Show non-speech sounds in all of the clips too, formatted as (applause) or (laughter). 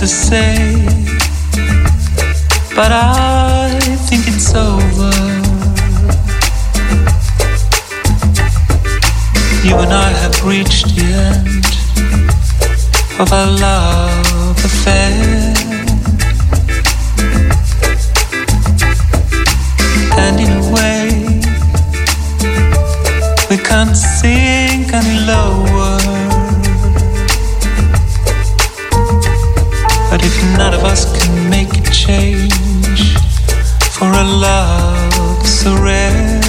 to say, but I think it's over. You and I have reached the end of our love affair. A love so rare,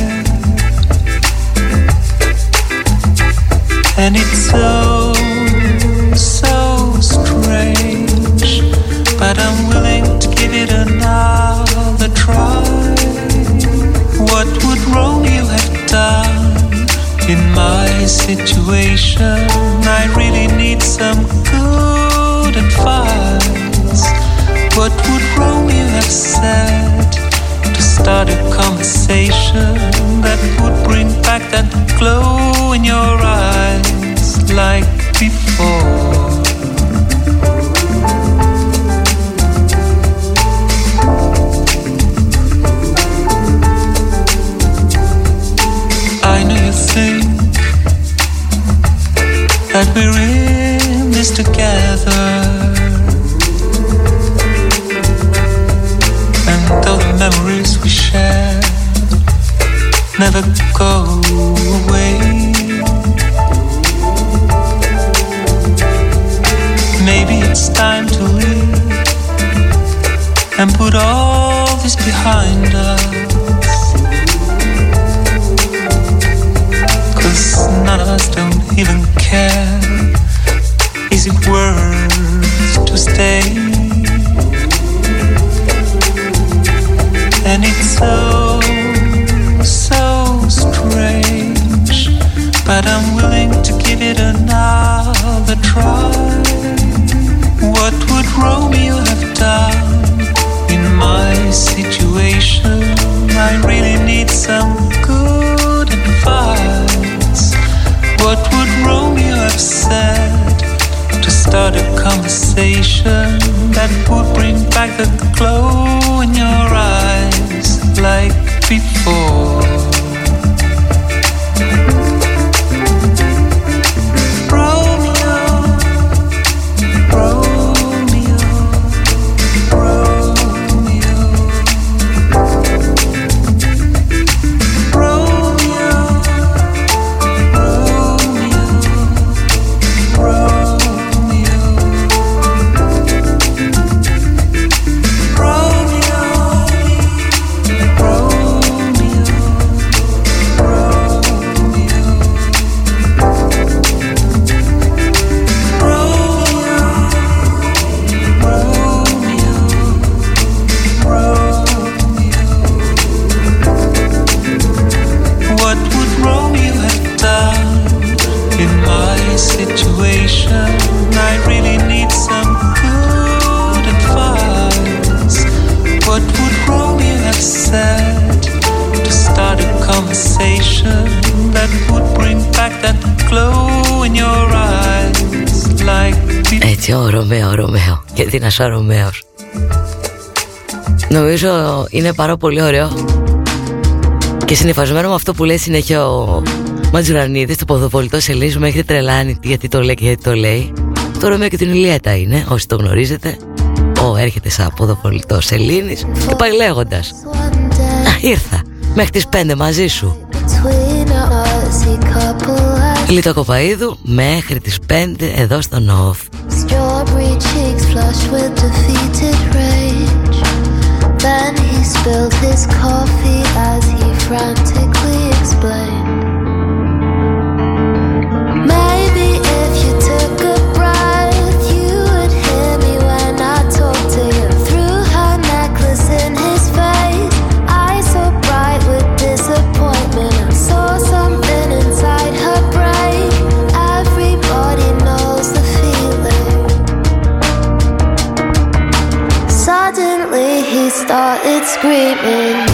and it's so, so strange, but I'm willing to give it another try. What would Romeo have done in my situation? I really need some good advice. What would Romeo have said start a conversation that would bring back that glow in your eyes like before? I know you think that we're in this together. And though memories we share never go away, maybe it's time to leave and put all this behind us. Cause none of us don't even care. Is it worth to stay? That would bring back the glow in your eyes like before? Before? Έτσι, ο Ρωμαίο, Ρωμαίο. Γιατί να είσαι ο Ρωμαίος. Νομίζω είναι πάρα πολύ ωραίο και συνειφασμένο με αυτό που λέει συνέχεια ο Ματζουρανίδης το ποδοβολητό σελής με έχετε τρελάνει γιατί το λέει και γιατί το λέει το Ρωμαίο και την Ηλιέτα είναι όσοι το γνωρίζετε ο έρχεται σαν ποδοβολητό σελήνης και πάει λέγοντας Α, ήρθα μέχρι τις 5 μαζί σου Λίτο Κοπαίδου μέχρι τις 5 εδώ στο ΝΟΦ Strawberry cheeks flushed with defeated rage. Then he spilled his coffee as he frantically explained. Started screaming.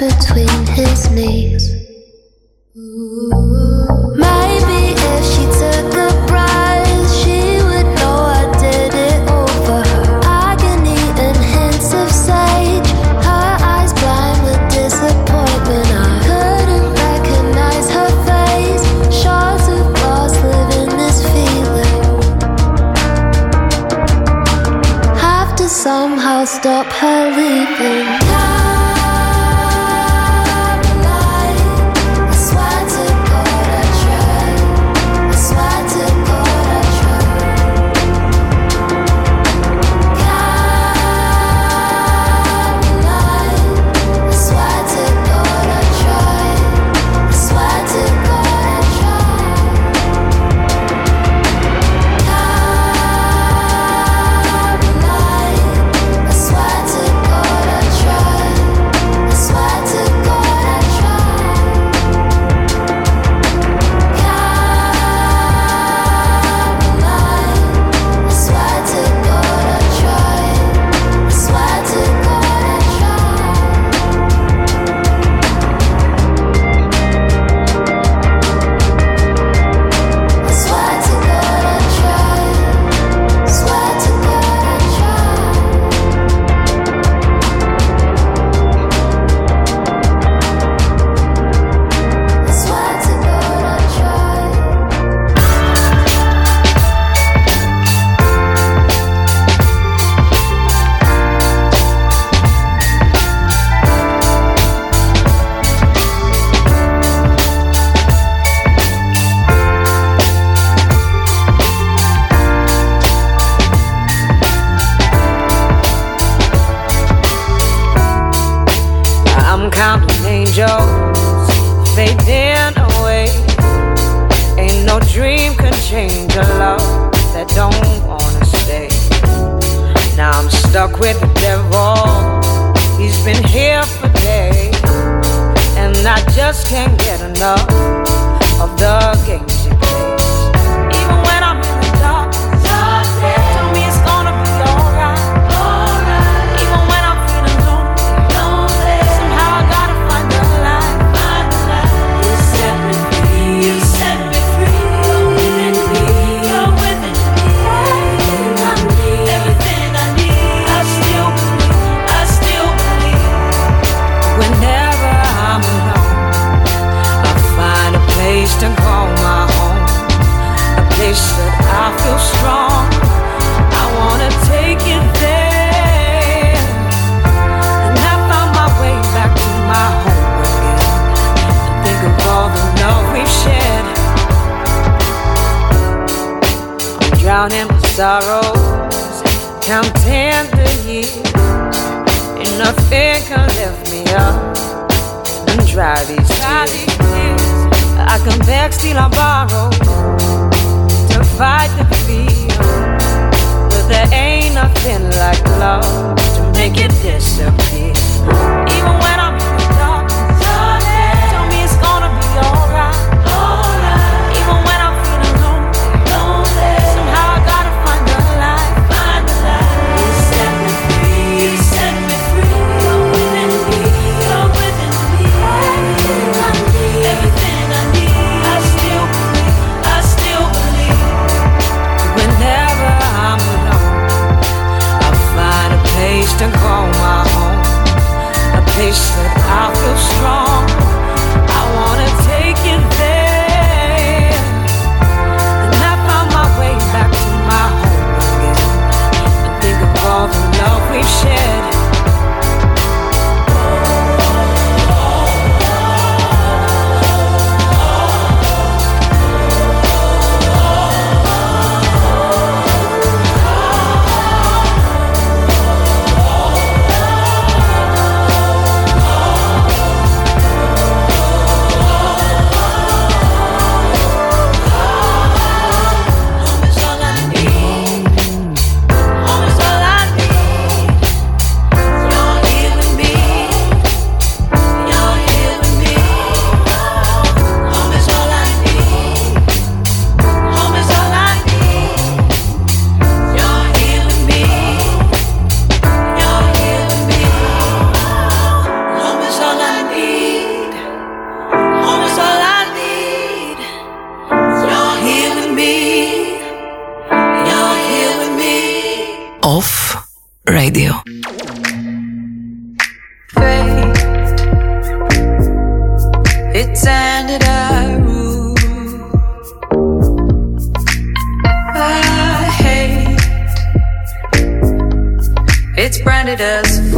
Between Off Radio. It's ended I hate. It's branded as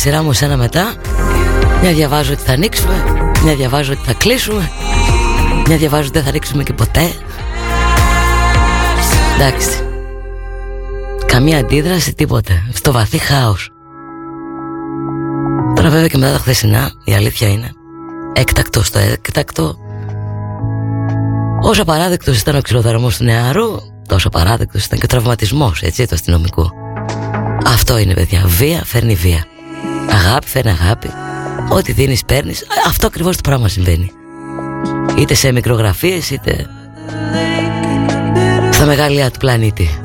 σειρά μου εσένα μετά. Μια διαβάζω ότι θα ανοίξουμε Μια διαβάζω ότι θα κλείσουμε Μια διαβάζω ότι δεν θα ανοίξουμε και ποτέ. Εντάξει. Καμία αντίδραση, τίποτε. Στο βαθύ χάος. Τώρα βέβαια και μετά τα χθεσινά Η αλήθεια είναι Έκτακτο στο έκτακτο. Όσο παράδεκτος ήταν ο ξυλοδαρμός του νεαρού Τόσο παράδεκτος ήταν και ο τραυματισμός Έτσι του αστυνομικού. Αυτό είναι παιδιά. Βία φέρνει βία. Αγάπη φέρνει αγάπη. Ό,τι δίνεις παίρνεις. Αυτό ακριβώς το πράγμα συμβαίνει. Είτε σε μικρογραφίες είτε στα μεγαλεία του πλανήτη.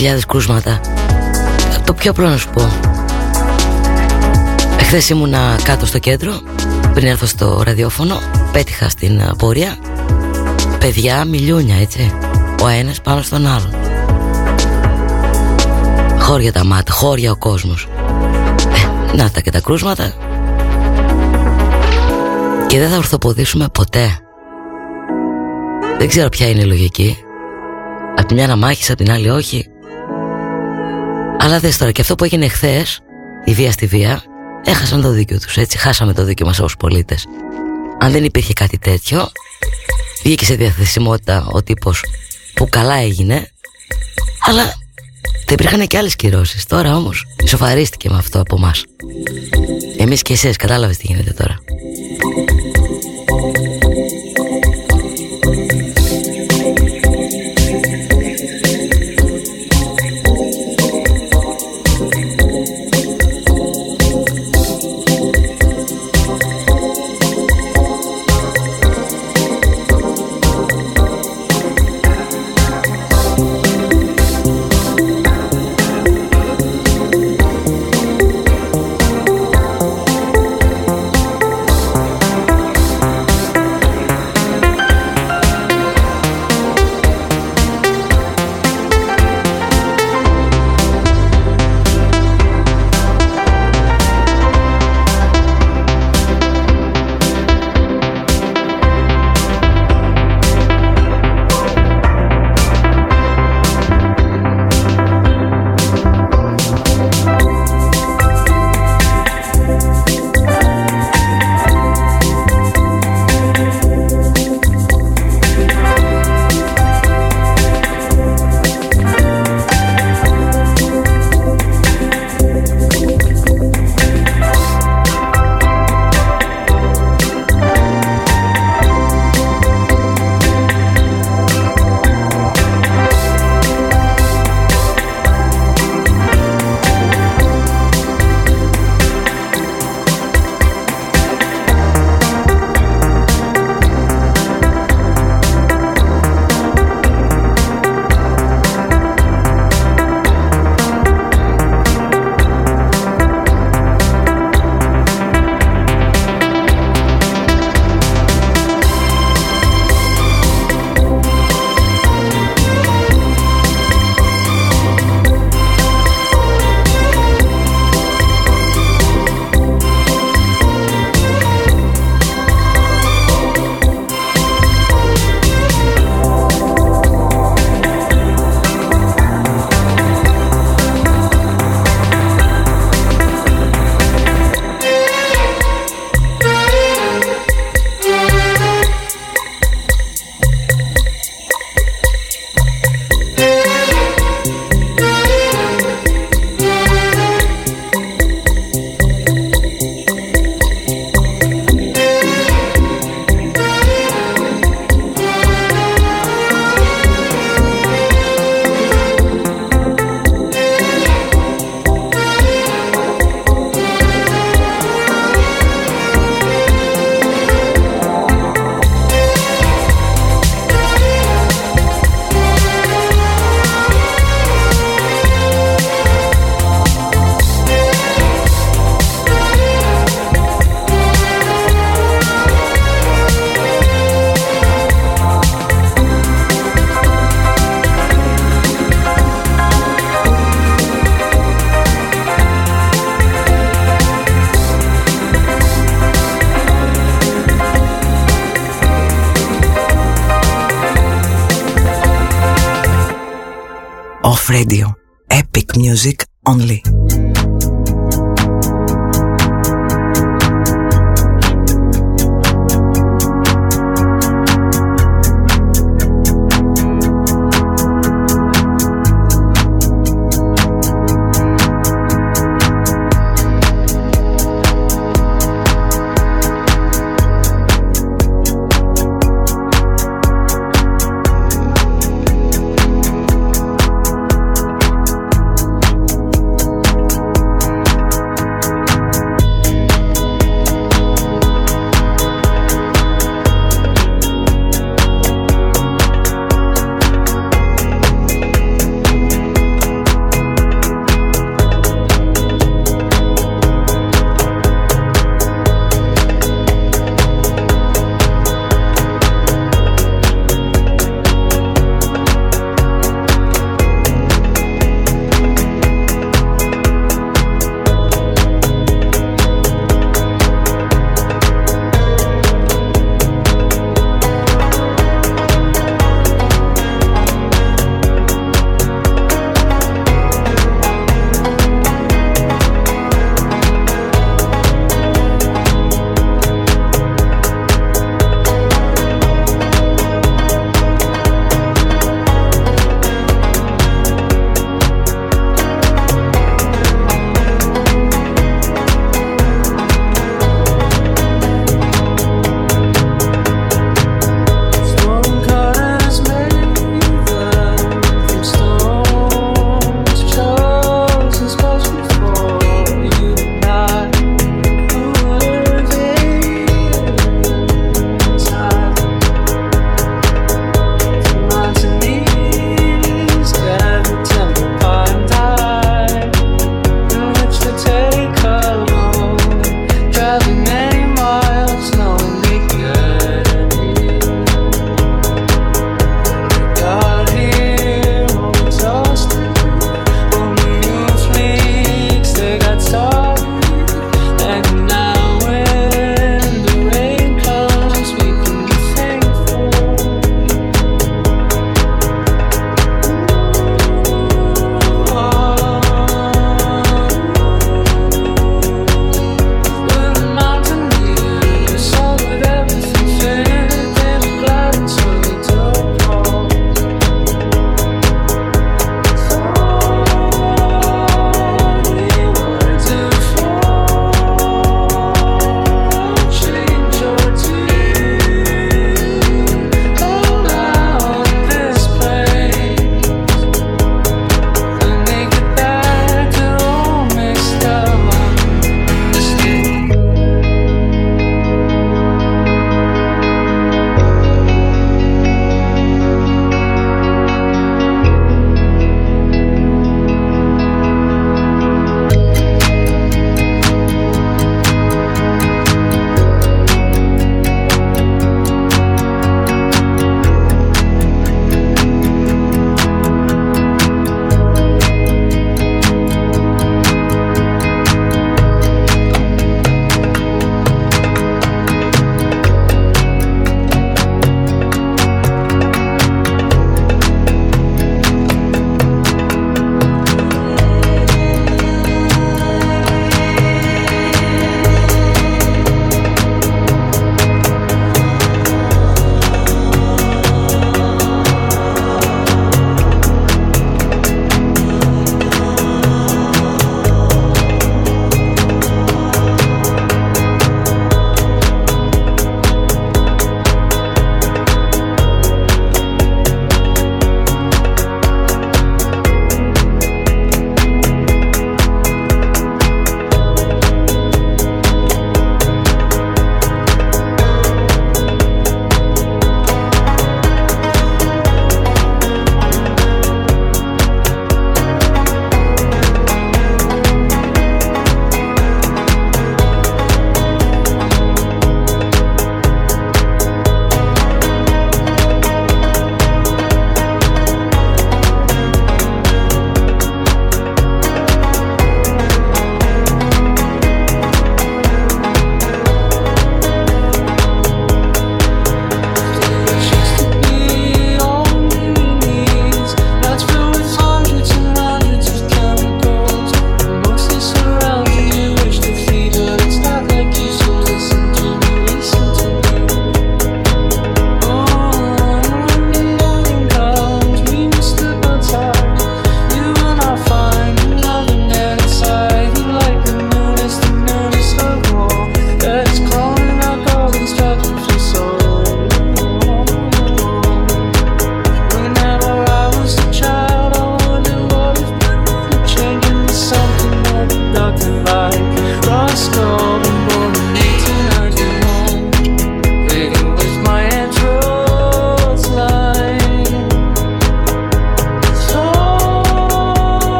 3.000 κρούσματα. Το πιο απλό να σου πω. Εχθές ήμουνα κάτω στο κέντρο, πριν έρθω στο ραδιόφωνο, πέτυχα στην πορεία. Παιδιά μιλιούνια, έτσι. Ο ένας πάνω στον άλλον. Χώρια τα μάτια, χώρια ο κόσμος. Ε, να τα και τα κρούσματα. Και δεν θα ορθοποδήσουμε ποτέ. Δεν ξέρω ποια είναι η λογική. Απ' τη μια να μάχεις, απ' την άλλη όχι. Αλλά δες τώρα και αυτό που έγινε χθες, η βία στη βία, έχασαν το δίκιο τους, έτσι. Χάσαμε το δίκιο μας ως πολίτες. Αν δεν υπήρχε κάτι τέτοιο, βγήκε σε διαθεσιμότητα ο τύπος που καλά έγινε, αλλά δεν υπήρχαν και άλλες κυρώσεις. Τώρα όμως σοφαρίστηκε με αυτό από εμάς. Εμείς και εσείς κατάλαβες τι γίνεται τώρα.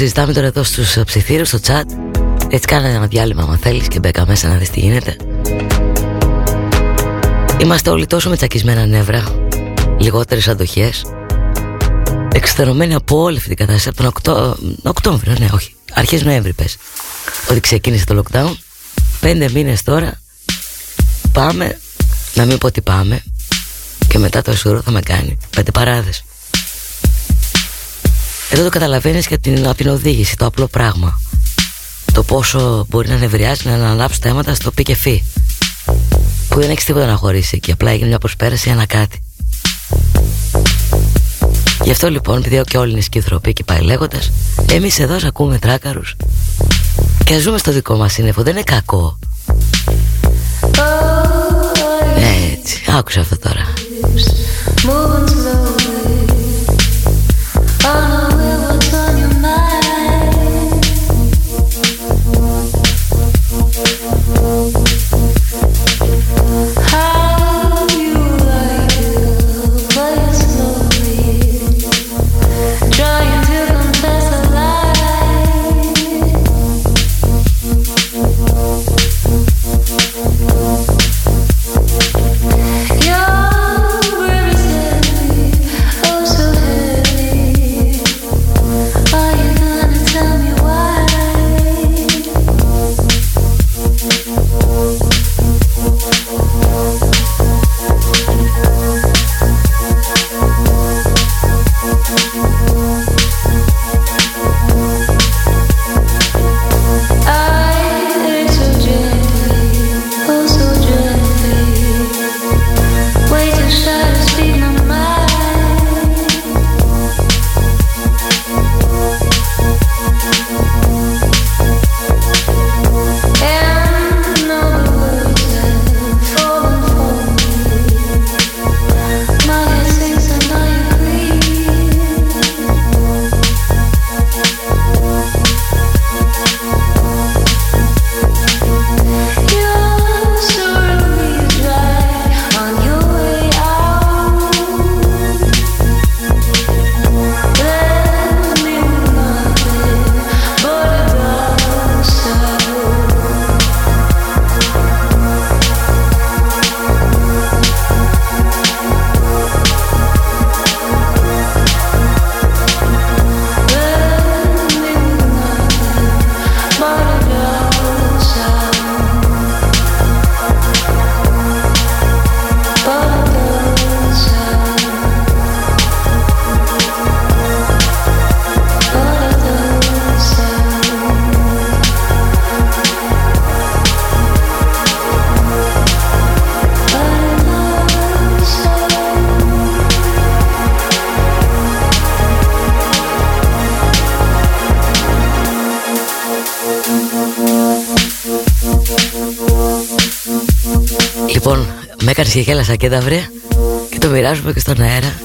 Συζητάμε τώρα εδώ στους ψηθύρους, στο chat. Έτσι κάνε ένα διάλειμμα αν θέλεις και μπέκα μέσα να δεις τι γίνεται. Είμαστε όλοι τόσο με τσακισμένα νεύρα Λιγότερες αντοχές. Εξωτερωμένοι από όλη αυτή την κατάσταση Από τον Οκτώ... Οκτώβριο, ναι όχι Αρχές Νοέμβρη πες Ότι ξεκίνησε το lockdown. Πέντε μήνες τώρα Πάμε Να μην πω ότι πάμε Και μετά το ασουρό θα με κάνει Πέντε παράδες εδώ το καταλαβαίνεις και την, από την οδήγηση, το απλό πράγμα. Το πόσο μπορεί να νευριάσει να αναλάψει θέματα στο πι και φι. Που δεν έχεις τίποτα να χωρίσει εκεί, απλά έγινε μια προσπέραση ένα κάτι. Γι' αυτό λοιπόν, επειδή και όλοι είναι σκυθροποί και πάει λέγοντας, εμείς εδώ ακούμε τράκαρους και ζούμε στο δικό μας σύννεφο. Δεν είναι κακό. Έτσι, άκουσα αυτό τώρα. Και γέλασα και τα βρε και το μοιράζουμε και στον αέρα.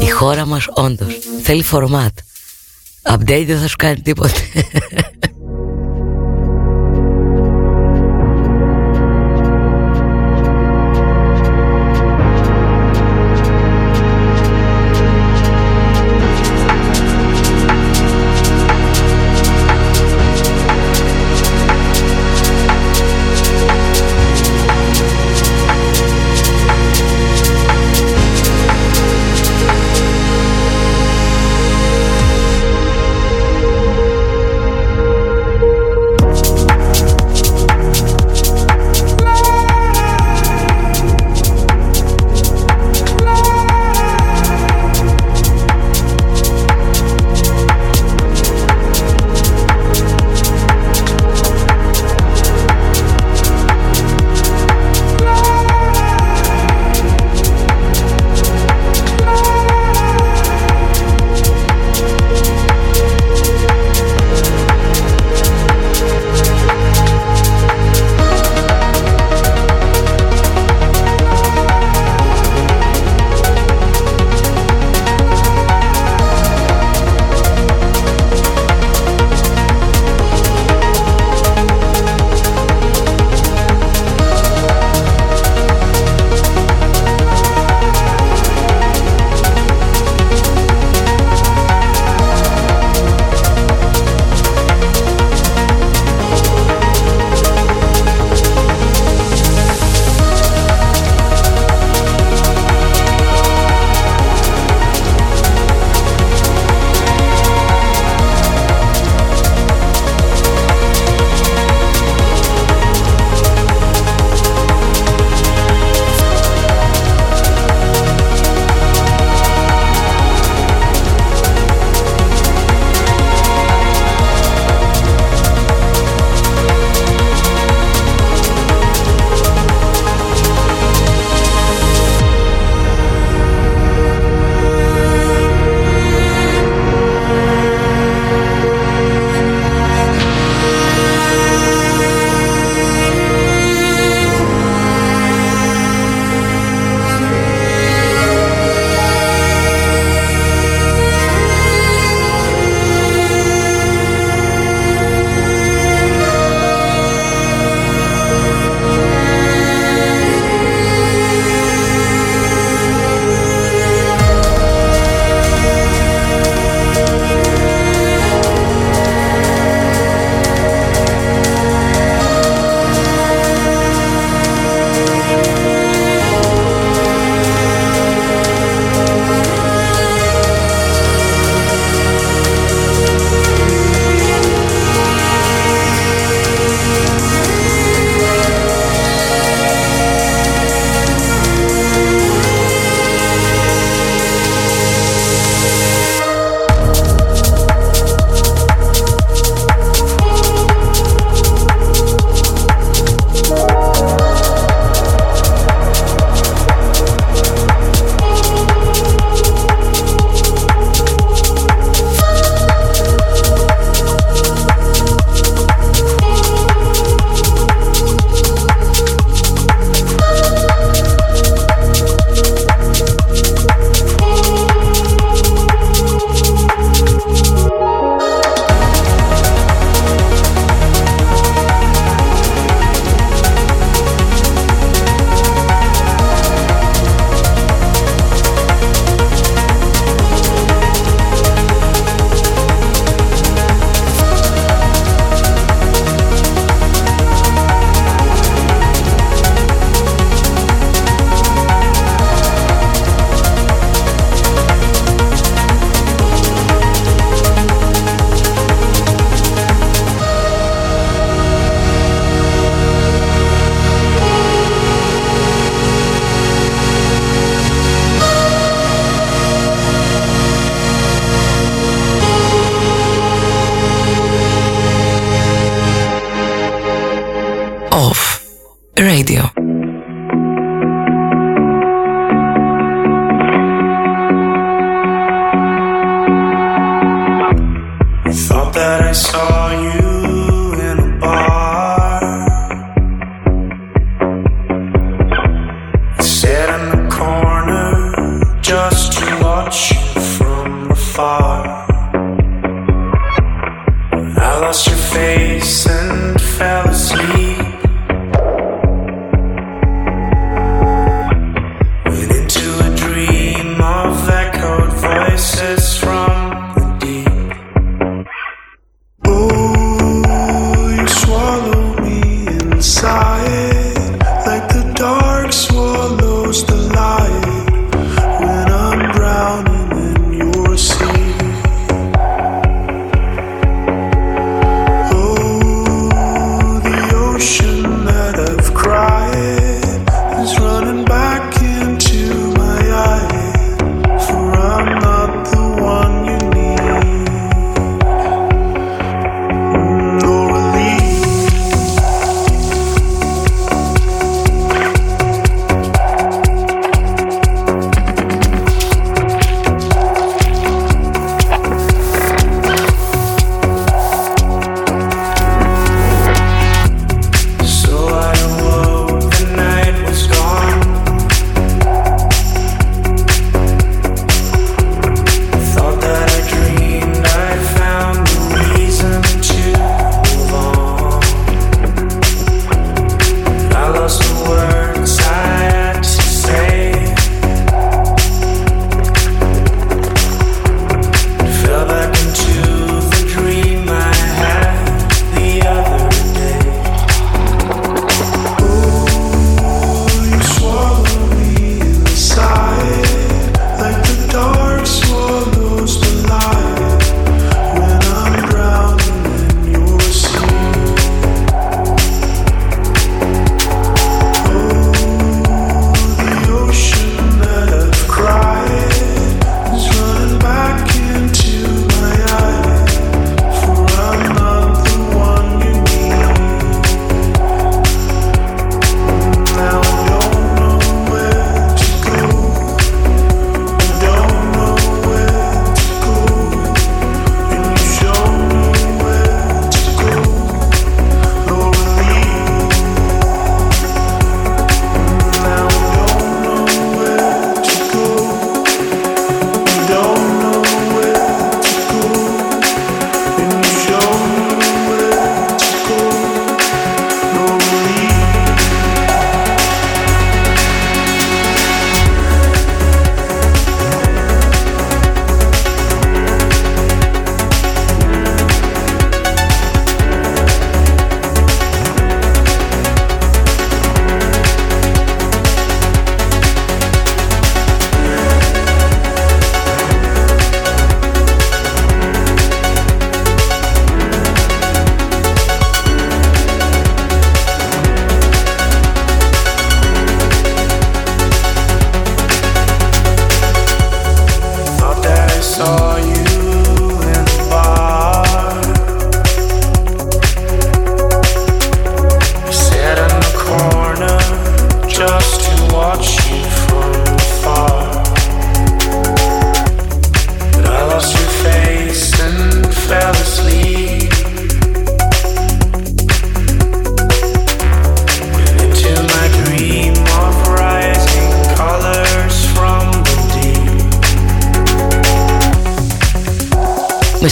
Η χώρα μας όντως θέλει φορμάτ. Update δεν θα σου κάνει τίποτε. (laughs)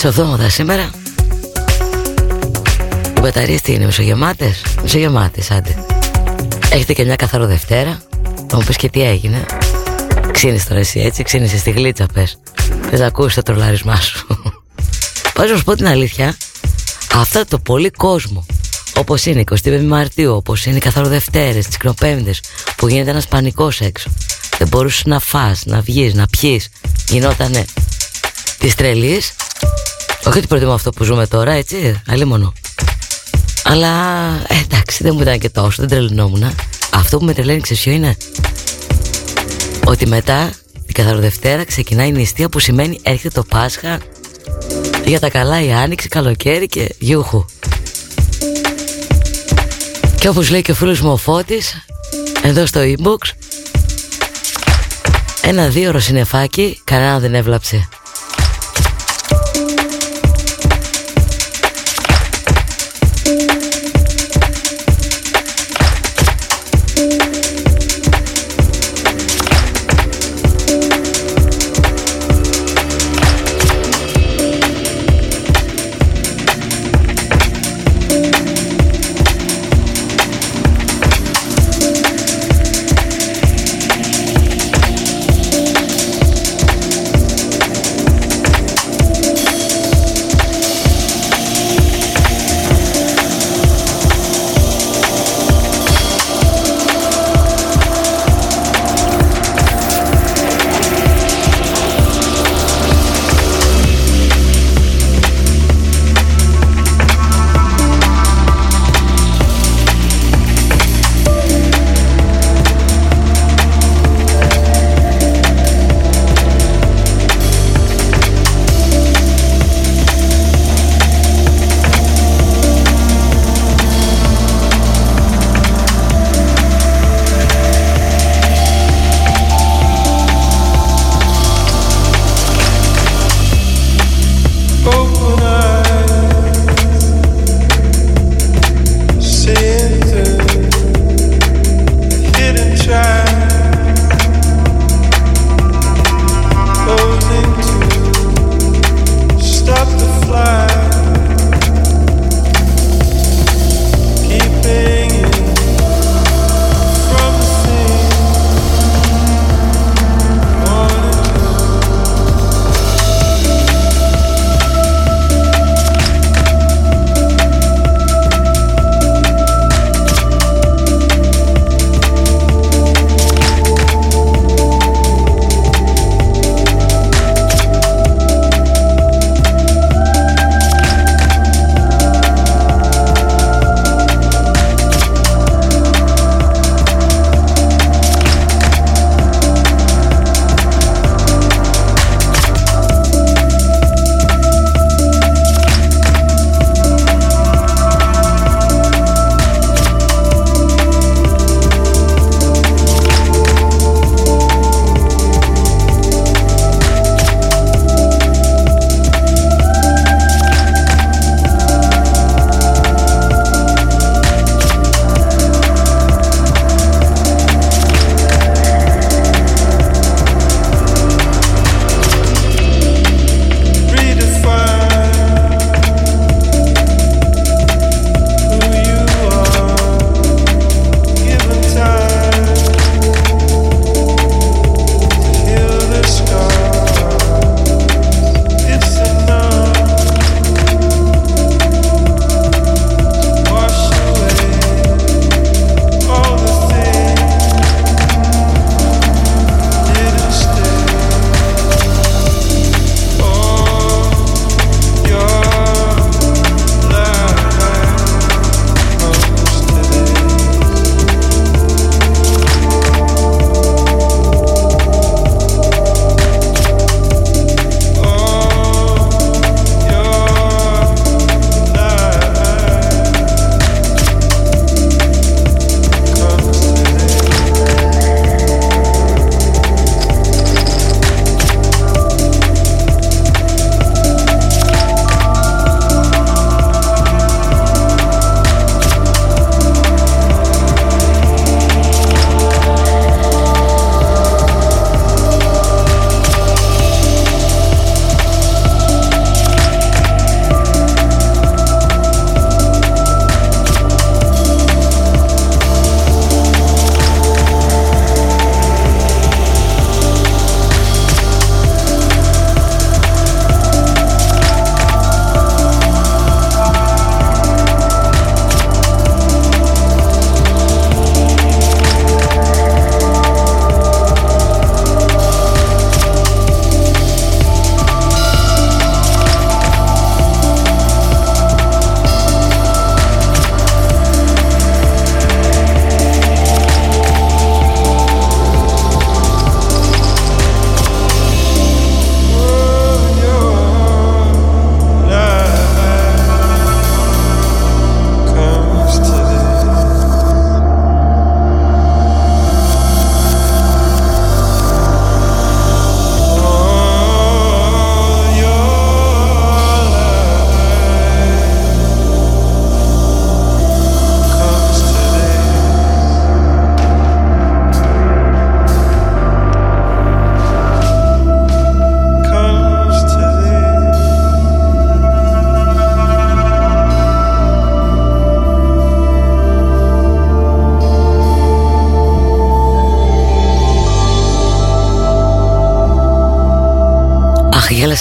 Μεσοδόματα σήμερα. Οι μπαταρίες τι είναι, μισογεμάτες; Μισογεμάτες, άντε. Έχετε και μια καθαρό Δευτέρα. Θα μου πεις και τι έγινε. Ξύνεις τώρα εσύ έτσι, ξύνεις στη γλίτσα πες. Δεν θα ακούσεις το τρολάρισμά σου. (laughs) Πάω να σου πω την αλήθεια. Αυτά το πολύ κόσμο όπως είναι 25 Μαρτίου, όπως είναι οι καθαροδευτέρες, τις κροπέμπτες που γίνεται ένας πανικός έξω. Δεν μπορούσες να φας, να βγεις, να πιείς. Γινότανε της τρελής. Όχι ότι προτιμώ αυτό που ζούμε τώρα, έτσι, αλίμονο. Αλλά ε, εντάξει, δεν μου ήταν και τόσο, δεν τρελνόμουν. Αυτό που με τρελαίνει, ξέρεις ποιο είναι; Ότι μετά την καθαροδευτέρα ξεκινάει η νηστεία που σημαίνει έρχεται το Πάσχα για τα καλά η Άνοιξη, καλοκαίρι και γιούχου. Και όπως λέει και ο φίλος μου ο Φώτης Εδώ στο inbox Ένα δύο ώρο συνεφάκι Κανένα δεν έβλαψε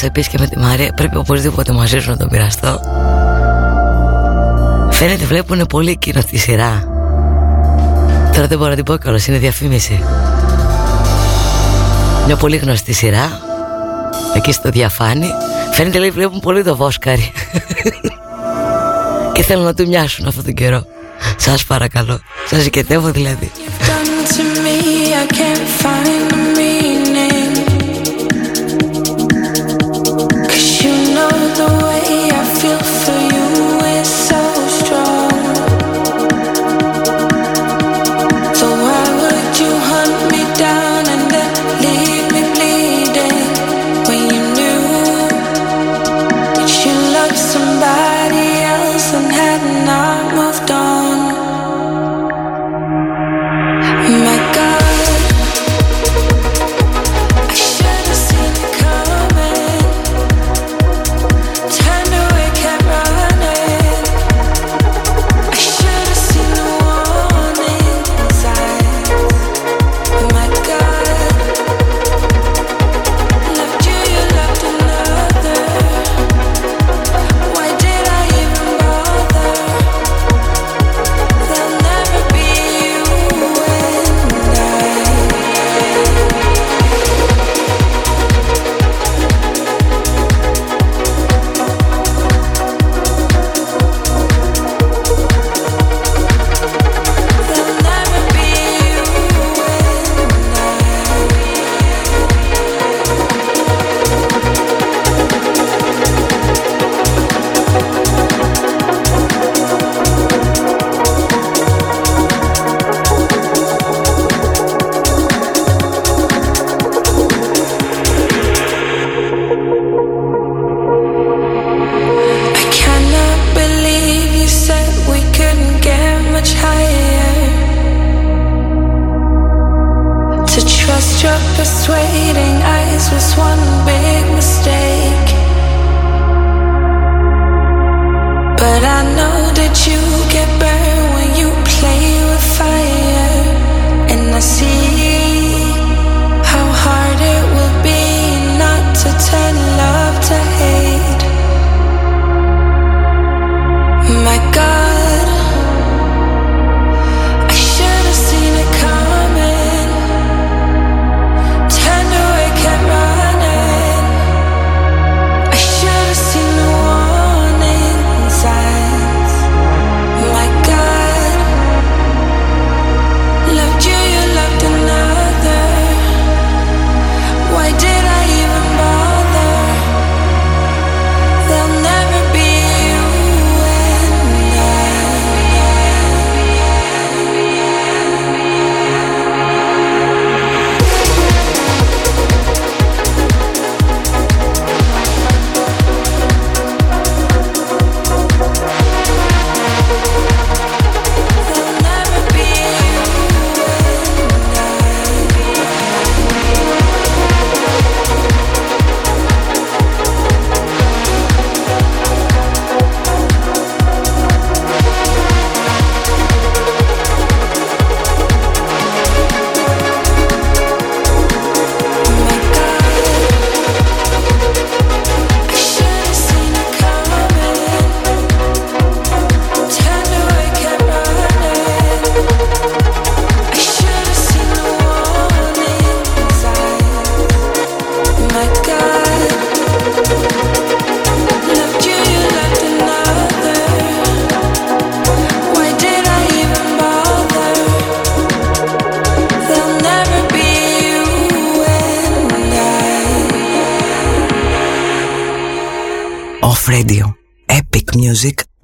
έδωσε επίσης και με τη Μαρία Πρέπει οπωσδήποτε μαζί σου να το μοιραστώ Φαίνεται βλέπουν πολύ εκείνο τη σειρά. Τώρα δεν μπορώ να την πω κιόλας Είναι διαφήμιση. Μια πολύ γνωστή σειρά Εκεί στο διαφάνει Φαίνεται λέει βλέπουν πολύ το Βόσκαρι (laughs) Και θέλουν να του μοιάσουν αυτόν τον καιρό. Σας παρακαλώ Σας ζητεύω δηλαδή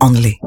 only.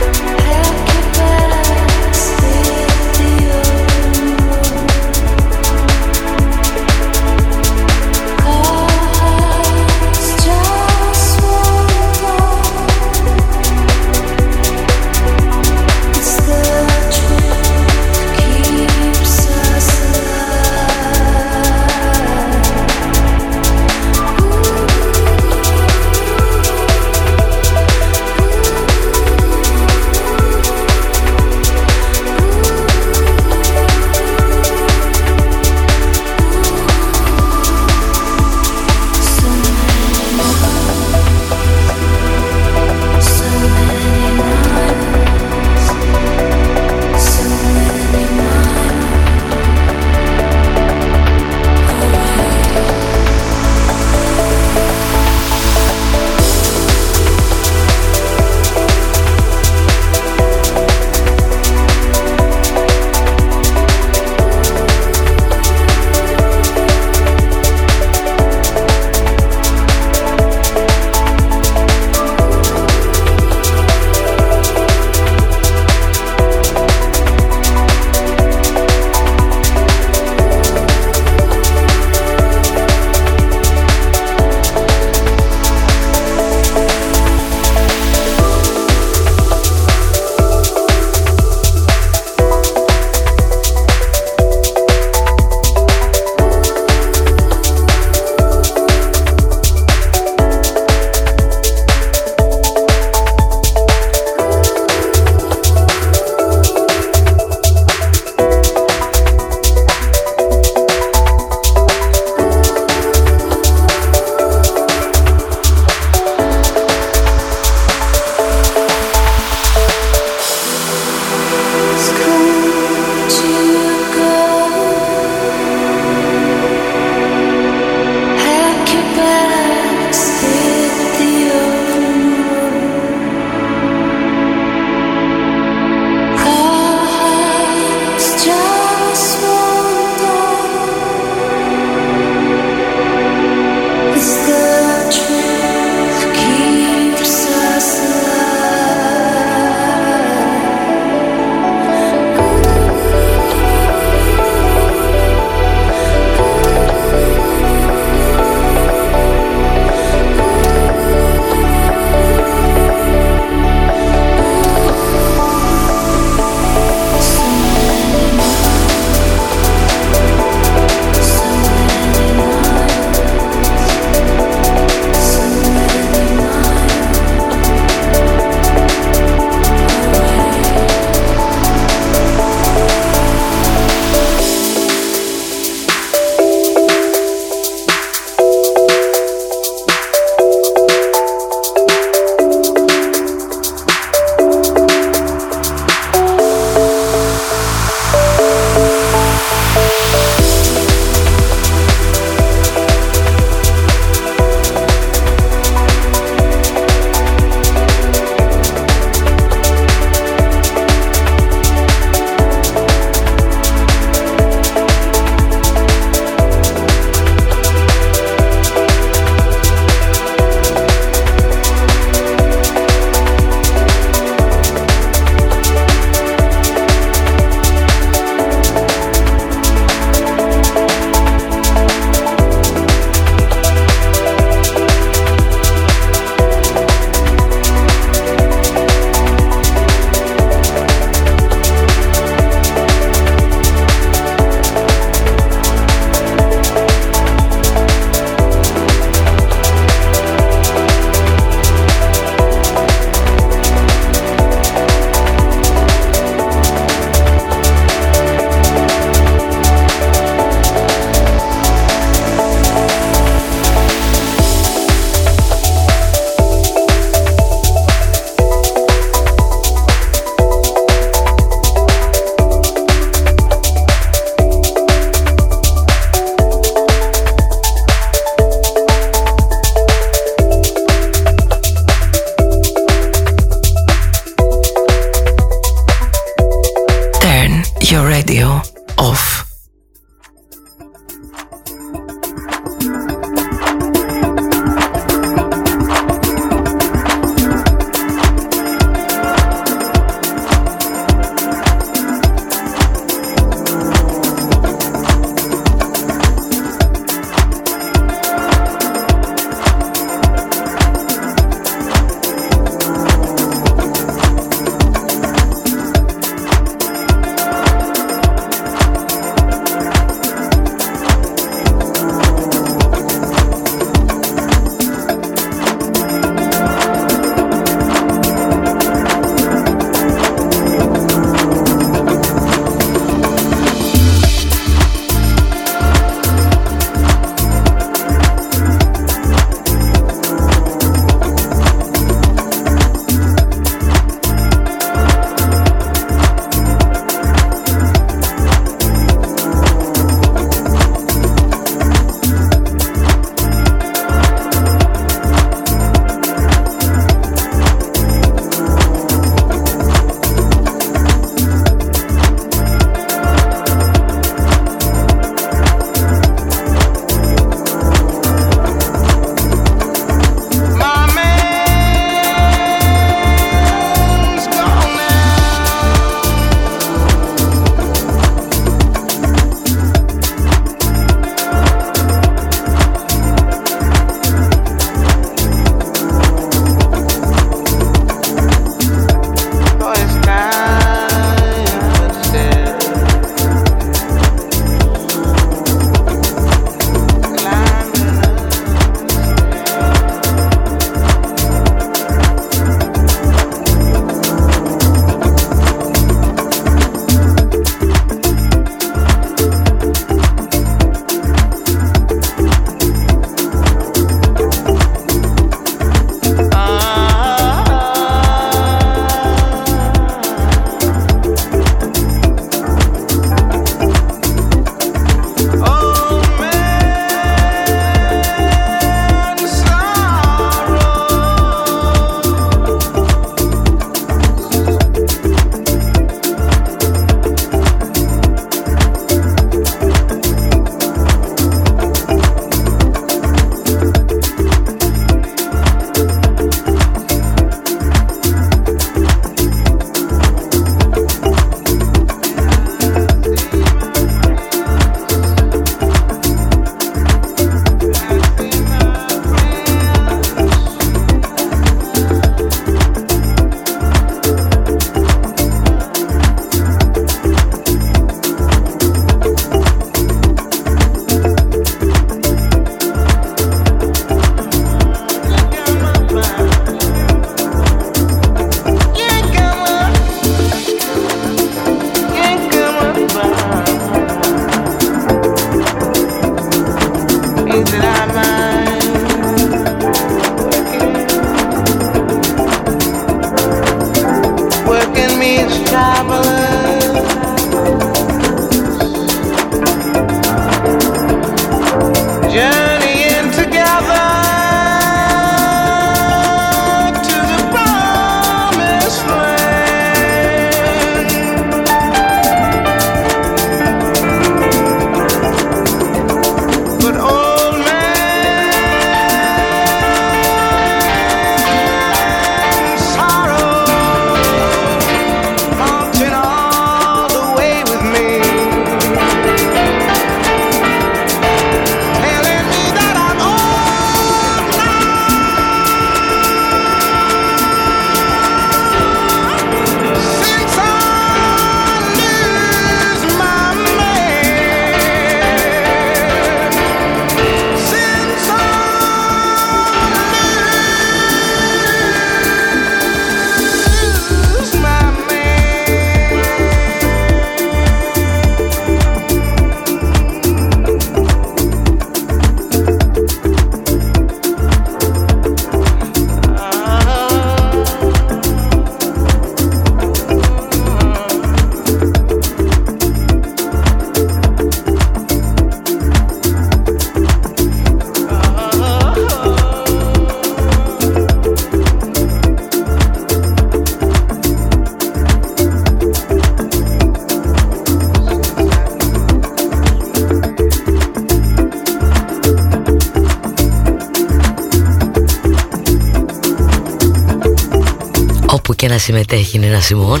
Και να συμμετέχει είναι ένα Σιμών.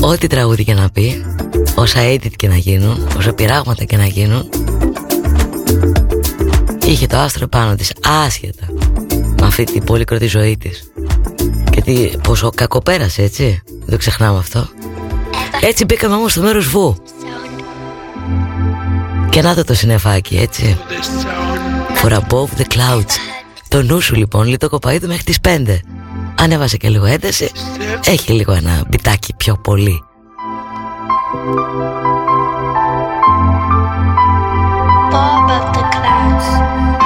Ό,τι τραγούδι και να πει Όσα edit και να γίνουν Όσα πειράγματα και να γίνουν Είχε το άστρο πάνω της Άσχετα Με αυτή την πολύκροτη ζωή της. Και τι, πόσο κακό πέρασε έτσι; Δεν το ξεχνάμε αυτό. Έτσι μπήκαμε όμως στο μέρος βου. Και να το το συνεφάκι έτσι. For above the clouds. Το νου σου λοιπόν λίγο κοπαίδου μέχρι τις 5 Ανέβασε και λίγο ένταση Έχει λίγο ένα μπιτάκι πιο πολύ Bob of the clouds.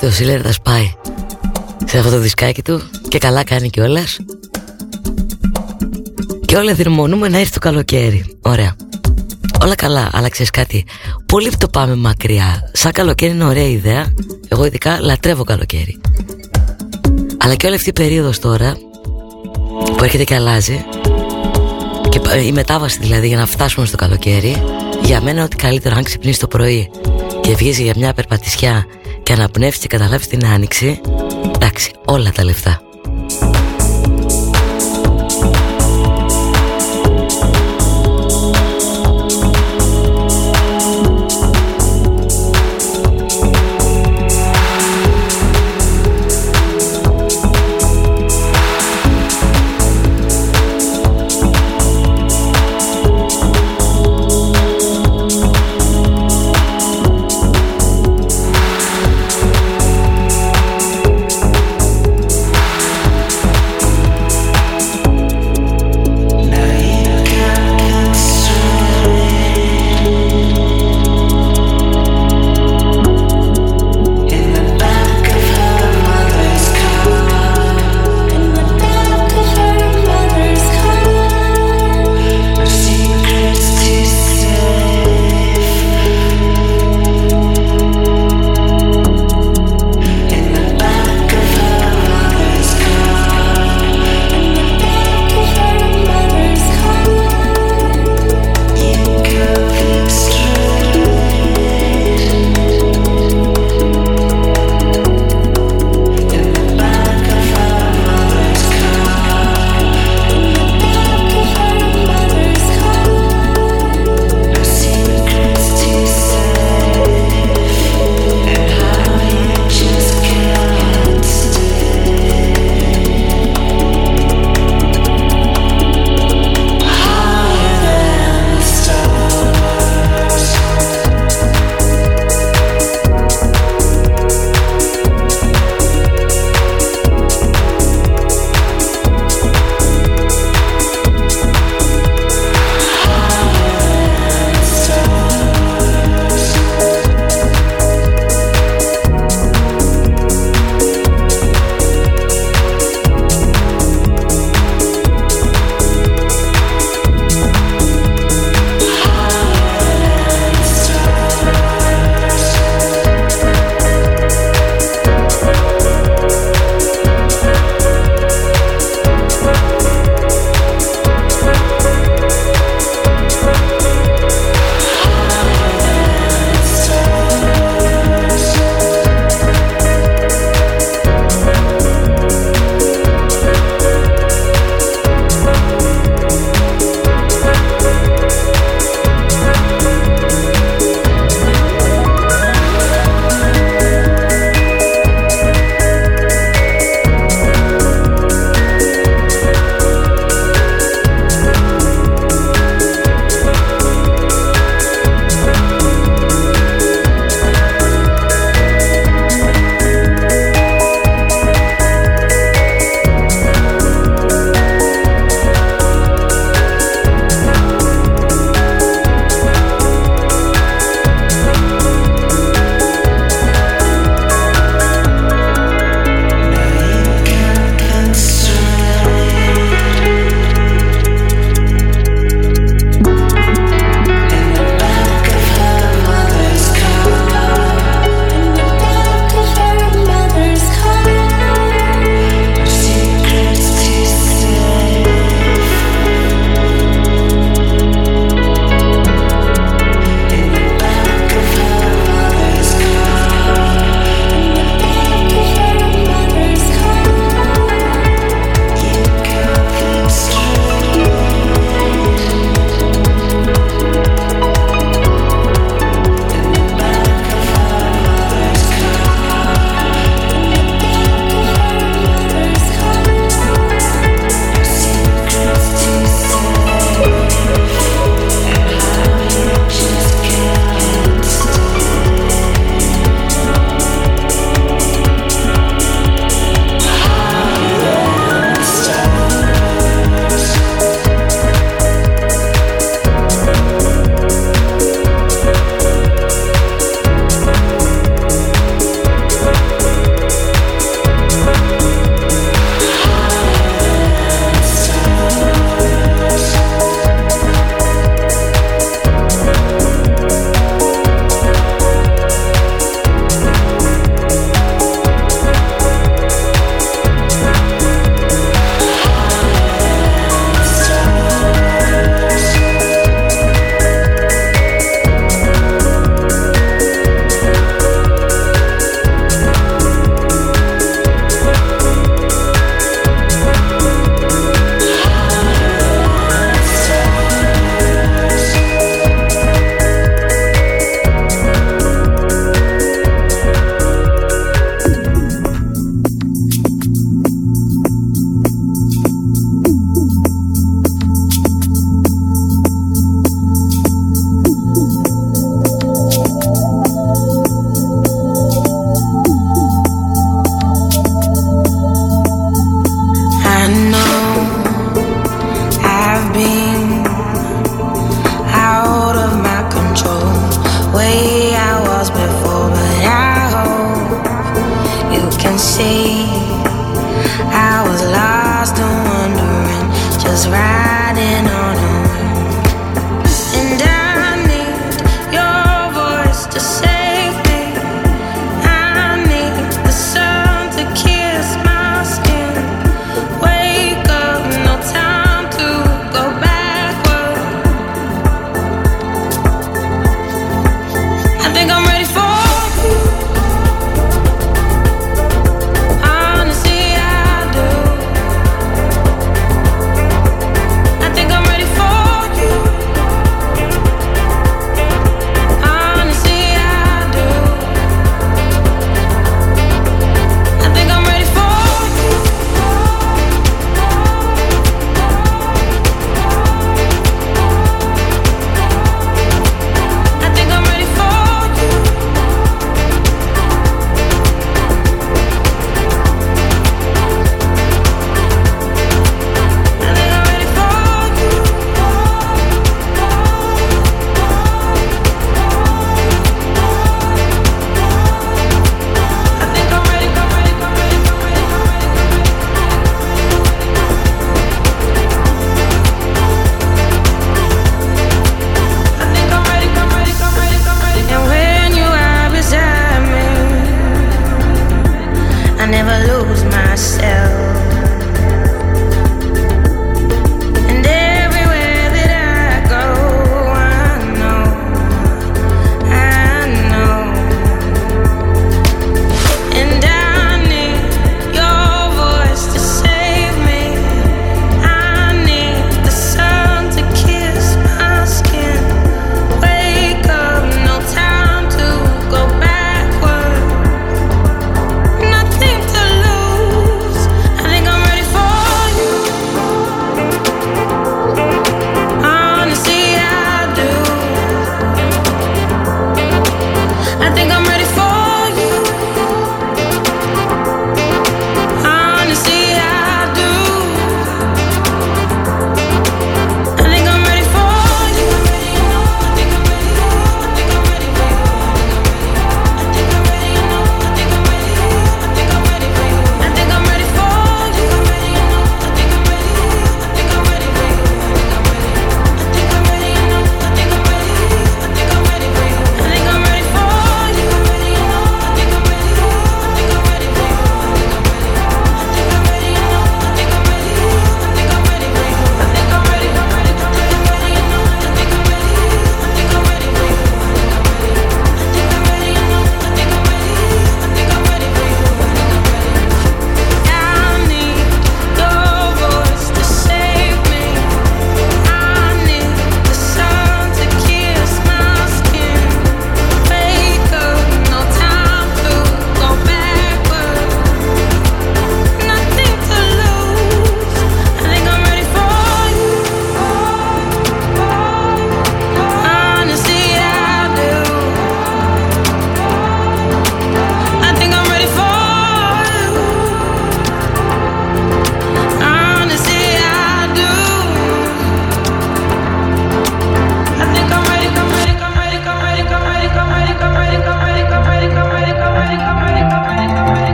ότι ο Σίλερ θα σπάει σε αυτό το δισκάκι του και καλά κάνει κιόλας. Και όλα δυρμονούμε να έρθει το καλοκαίρι. Ωραία. Όλα καλά, αλλά ξέρεις κάτι. Πολύ το πάμε μακριά. Σαν καλοκαίρι είναι ωραία ιδέα. Εγώ ειδικά λατρεύω καλοκαίρι. Αλλά και όλη αυτή η περίοδος τώρα που έρχεται και αλλάζει και η μετάβαση δηλαδή για να φτάσουμε στο καλοκαίρι για μένα ότι καλύτερο αν ξυπνήσεις το πρωί και βγεις για μια περπατησιά και αναπνεύσει και καταλάβεις την άνοιξη, εντάξει, όλα τα λεφτά.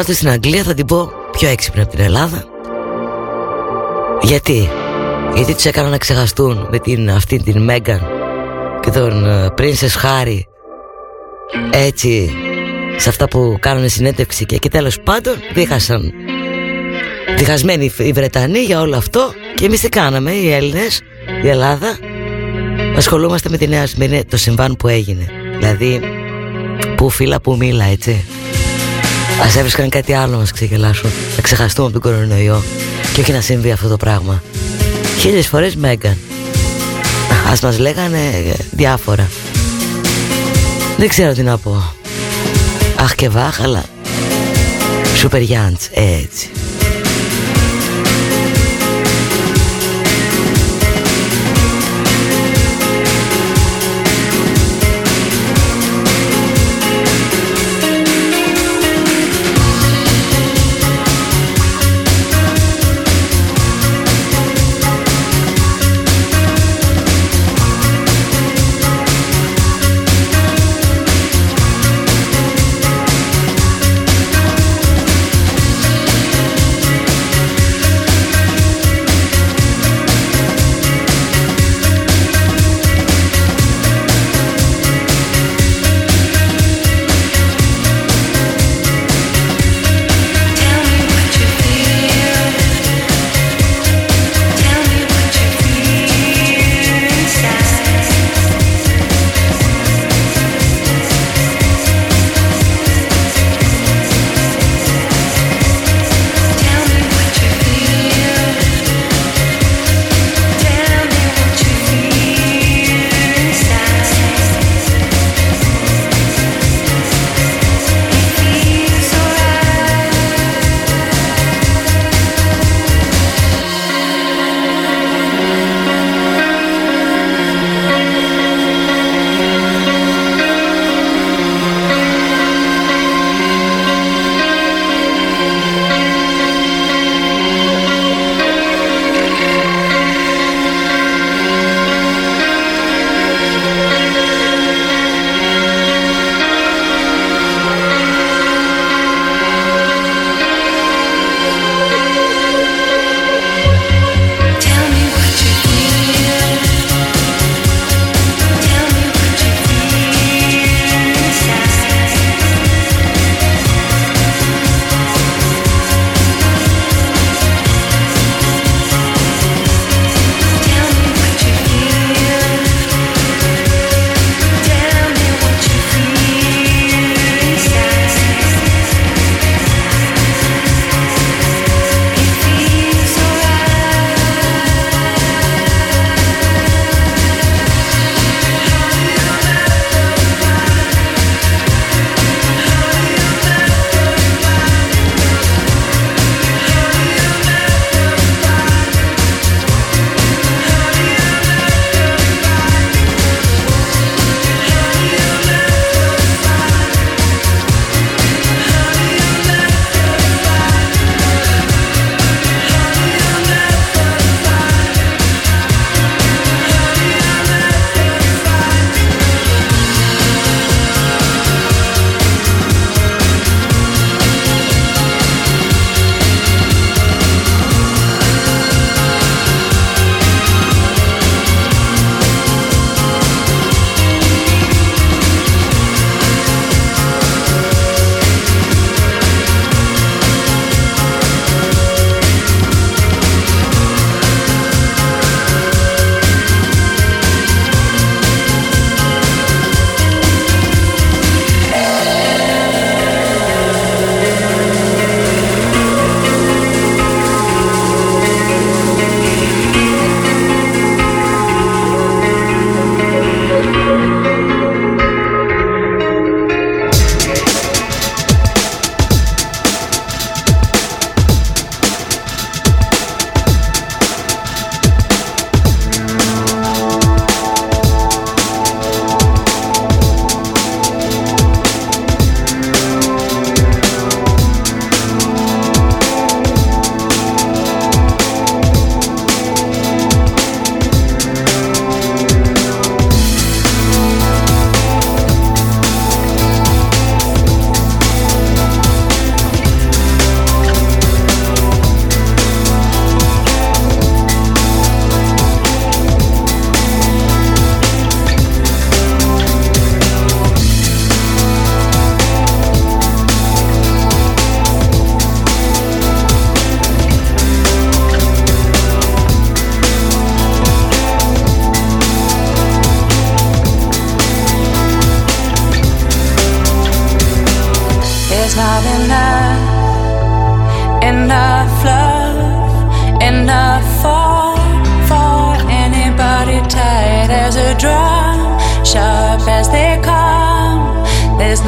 Εγώ πάντως στην Αγγλία θα την πω πιο έξυπνη από την Ελλάδα. Γιατί; Γιατί τους έκανα να ξεχαστούν με την, αυτή την Μέγαν Και τον ε, Princess Harry. Έτσι Σε αυτά που κάνουν συνέντευξη και, και τέλος πάντων Δίχασαν Διχασμένοι οι Βρετανοί για όλο αυτό Και εμείς τι κάναμε οι Έλληνες Η Ελλάδα. Ασχολούμαστε με τη νέα με το συμβάν που έγινε. Δηλαδή Που φύλλα που μίλα έτσι Ας έβρισκαν κάτι άλλο να μας ξεγελάσουν Να ξεχαστούμε από τον κορονοϊό. Και όχι να συμβεί αυτό το πράγμα. Χίλιες φορές Μέγαν. Ας μας λέγανε ε, διάφορα. Δεν ξέρω τι να πω. Αχ και βάχ αλλά Σούπερ Γιάντς έτσι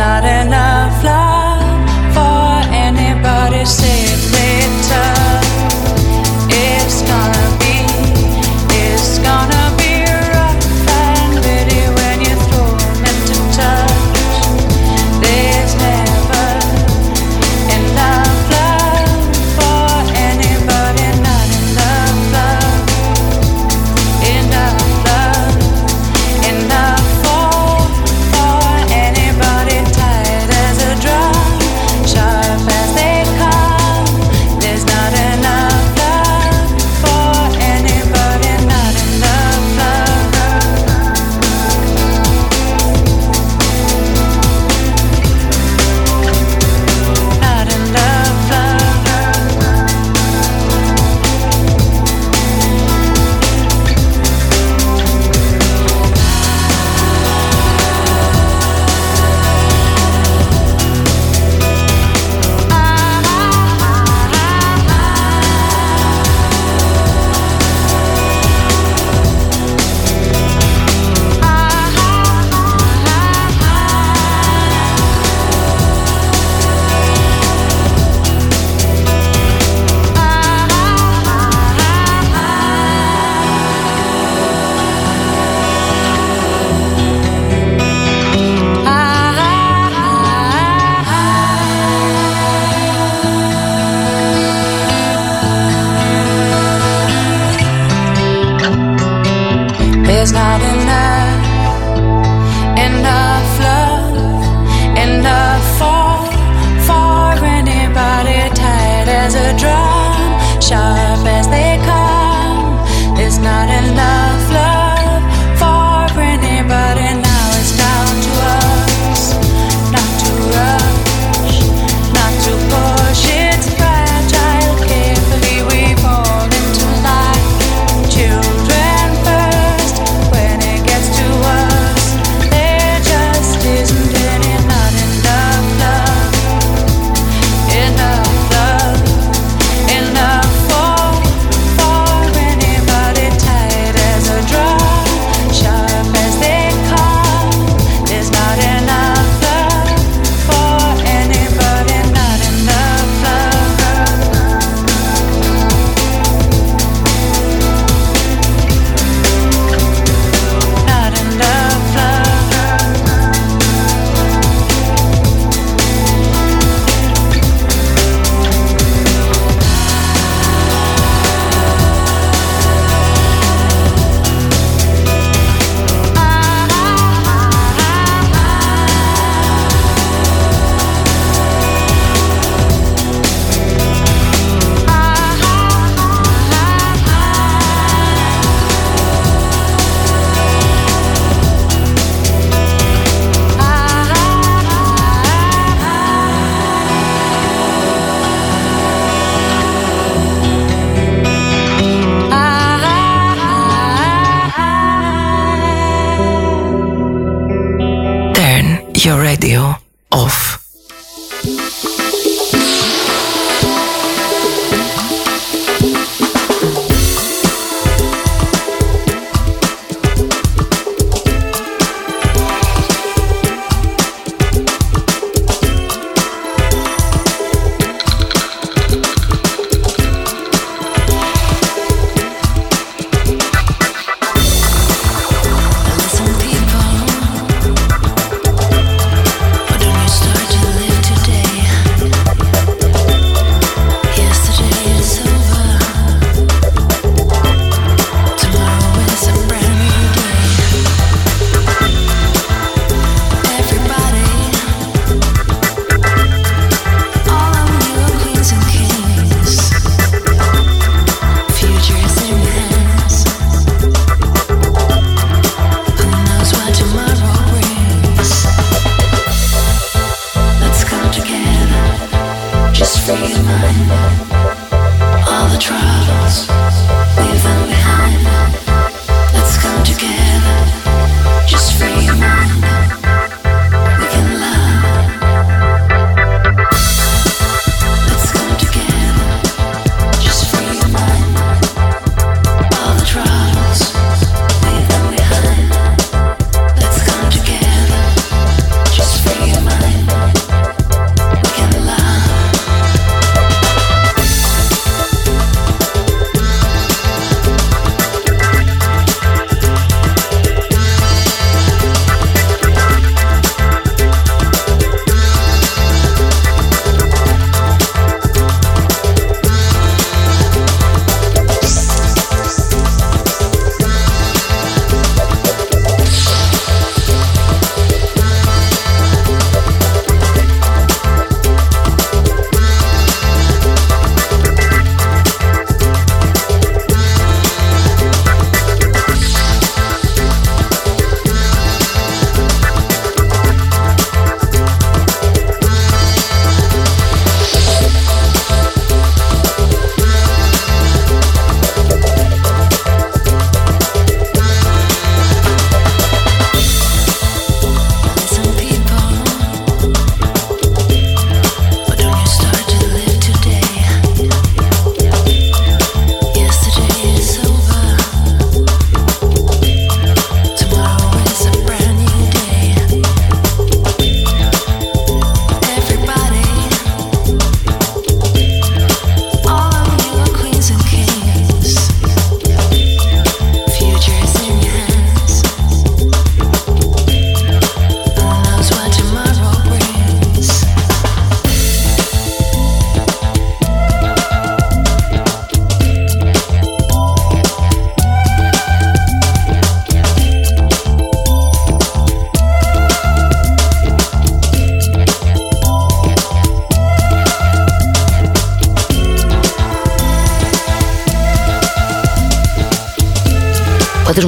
not enough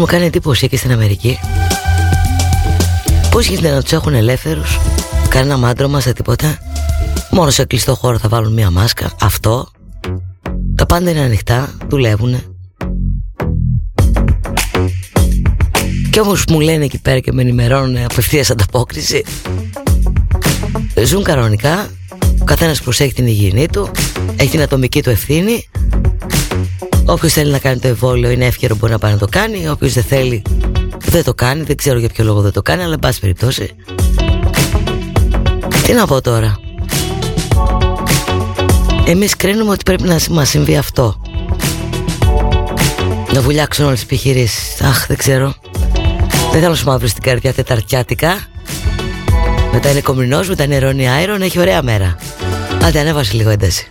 μου κάνει εντύπωση και στην Αμερική. Πώς γίνεται να τους έχουν ελεύθερους Κανένα μάντρωμα σε τίποτα. Μόνο σε κλειστό χώρο θα βάλουν μια μάσκα. Αυτό. Τα πάντα είναι ανοιχτά, δουλεύουνε. Και όμως μου λένε εκεί πέρα και με ενημερώνουν απευθείας ανταπόκριση. Ζουν κανονικά. Ο καθένας προσέχει την υγιεινή του. Έχει την ατομική του ευθύνη Όποιος θέλει να κάνει το εμβόλιο είναι εύκαιρο μπορεί να πάει να το κάνει. Όποιος δεν θέλει δεν το κάνει. Δεν ξέρω για ποιο λόγο δεν το κάνει Αλλά εν πάση περιπτώσει. Τι να πω τώρα. Εμείς κρίνουμε ότι πρέπει να μας συμβεί αυτό. Να βουλιάξουν όλες τις επιχειρήσεις. Αχ δεν ξέρω. Δεν θέλω σου μαύρω στην καρδιά τεταρτιάτικα. Μετά είναι κομμινός Μετά είναι ρόνι άιρον. Έχει ωραία μέρα. Άντε ανέβασε λίγο ένταση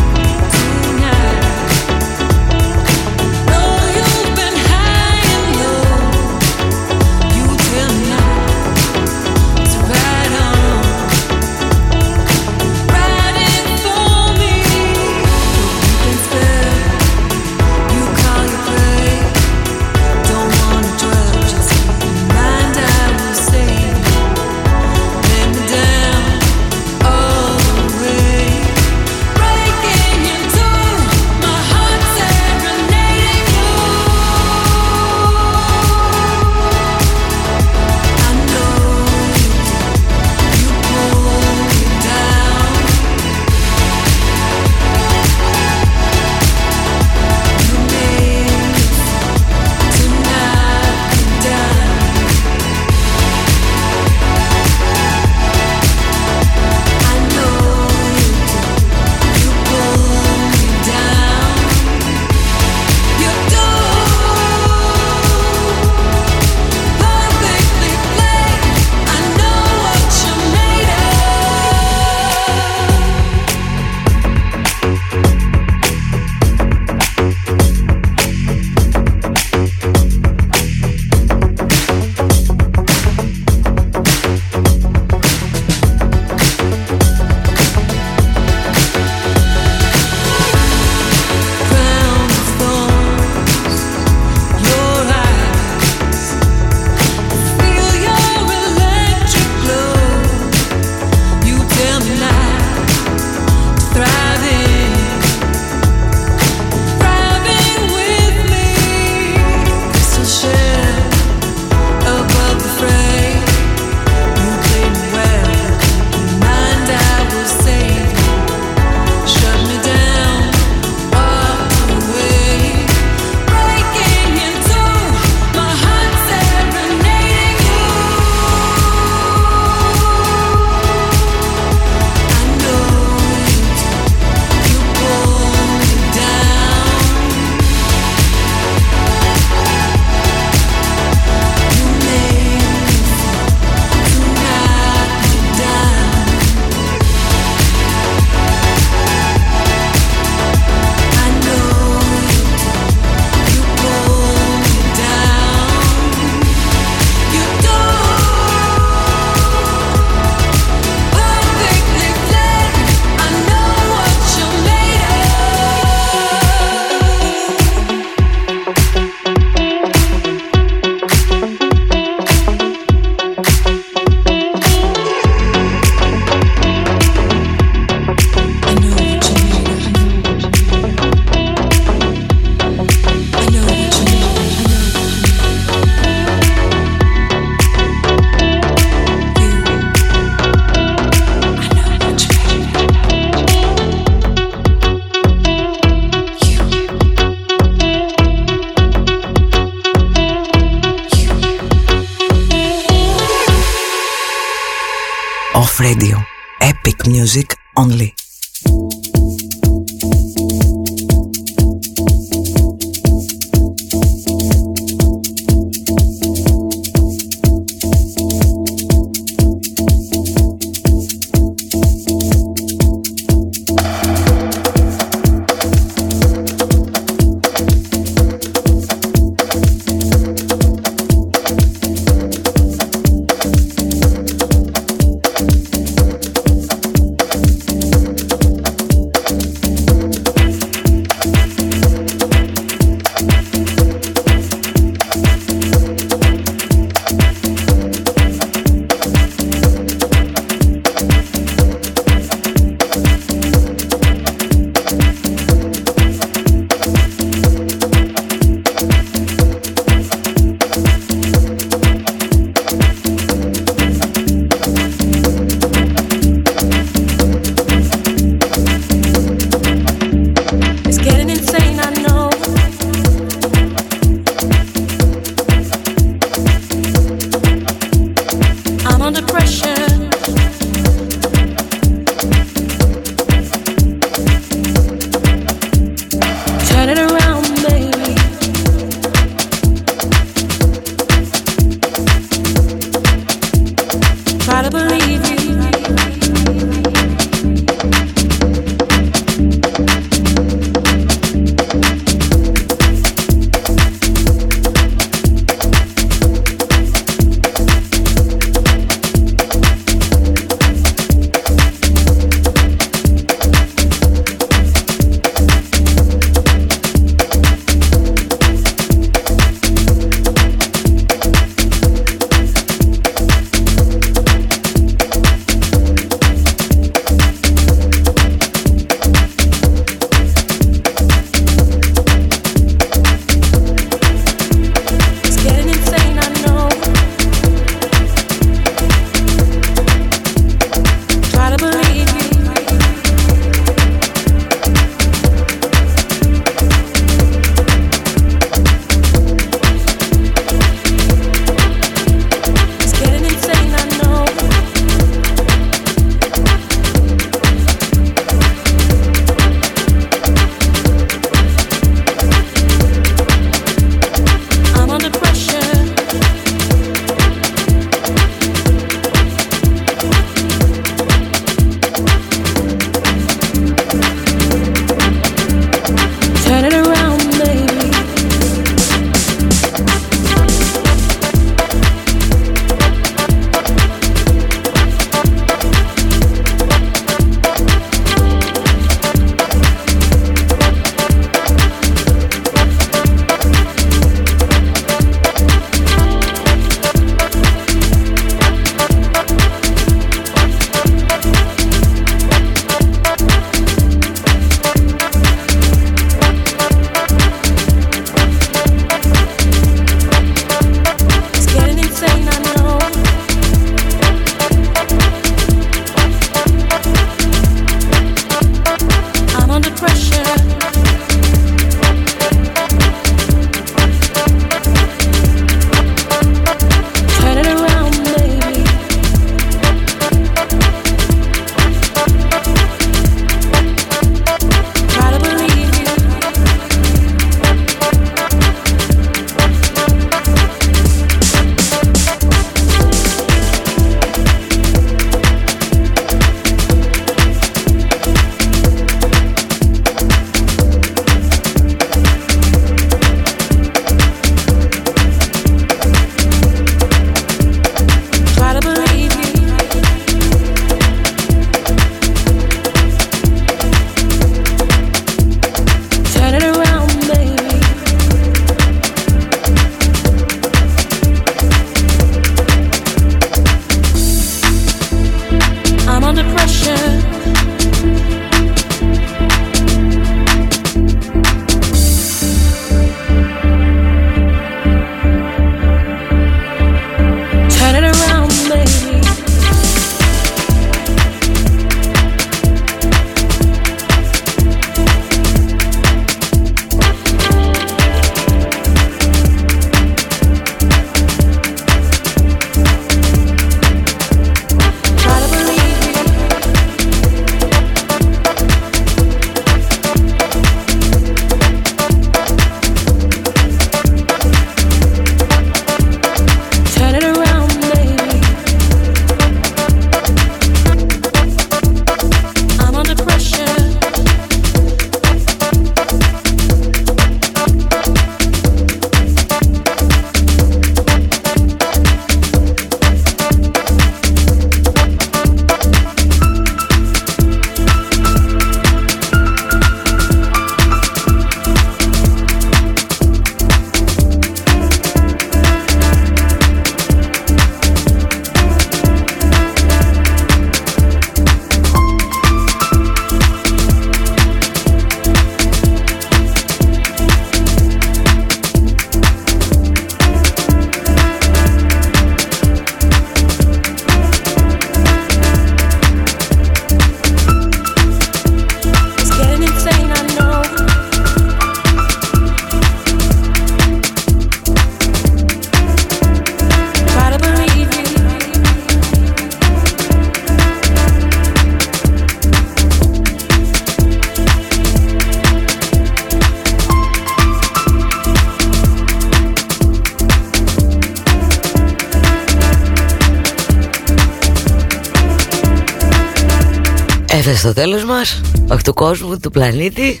κόσμου, του πλανήτη.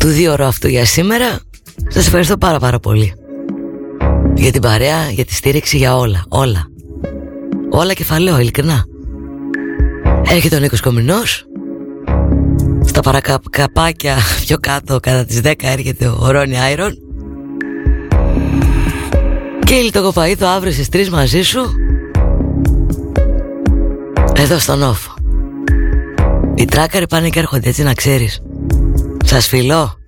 Του δύο ώρο αυτού για σήμερα. Σας ευχαριστώ πάρα πάρα πολύ. Για την παρέα, για τη στήριξη, για όλα Όλα. Όλα κεφαλαίο, ειλικρινά. Έρχεται ο Νίκος Κομινός. Στα παρακαπάκια πιο κάτω Κατά τις 10 έρχεται ο Ρόνι Άιρον. Και η Λιτοκοπαίδο αύριο στις 3 μαζί σου. Εδώ στον όφο οι τράκαροι πάνε και έρχονται έτσι να ξέρεις. Σας φιλώ